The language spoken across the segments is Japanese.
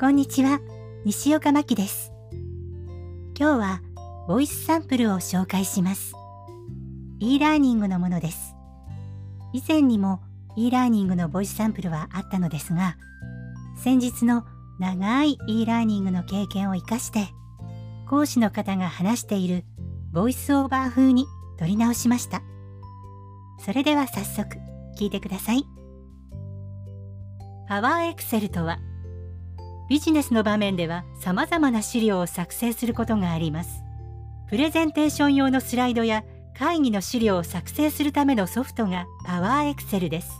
こんにちは、西岡真希です。今日はボイスサンプルを紹介します。e ラーニングのものです。以前にも e ラーニングのボイスサンプルはあったのですが、先日の長い e ラーニングの経験を生かして、講師の方が話しているボイスオーバー風に撮り直しました。それでは早速聞いてください。パワーエクセルとは、ビジネスの場面では様々な資料を作成することがあります。プレゼンテーション用のスライドや会議の資料を作成するためのソフトがパワーエクセルです。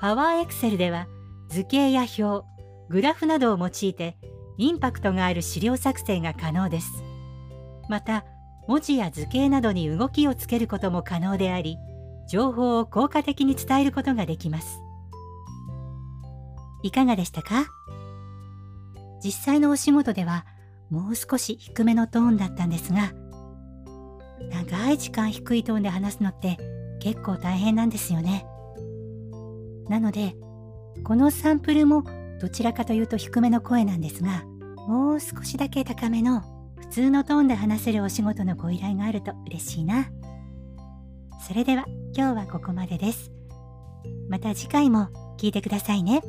パワーエクセルでは図形や表、グラフなどを用いてインパクトがある資料作成が可能です。また、文字や図形などに動きをつけることも可能であり、情報を効果的に伝えることができます。いかがでしたか？実際のお仕事ではもう少し低めのトーンだったんですが、長い時間低いトーンで話すのって結構大変なんですよね。なので、このサンプルもどちらかというと低めの声なんですが、もう少しだけ高めの普通のトーンで話せるお仕事のご依頼があると嬉しいな。それでは今日はここまでです。また次回も聞いてくださいね。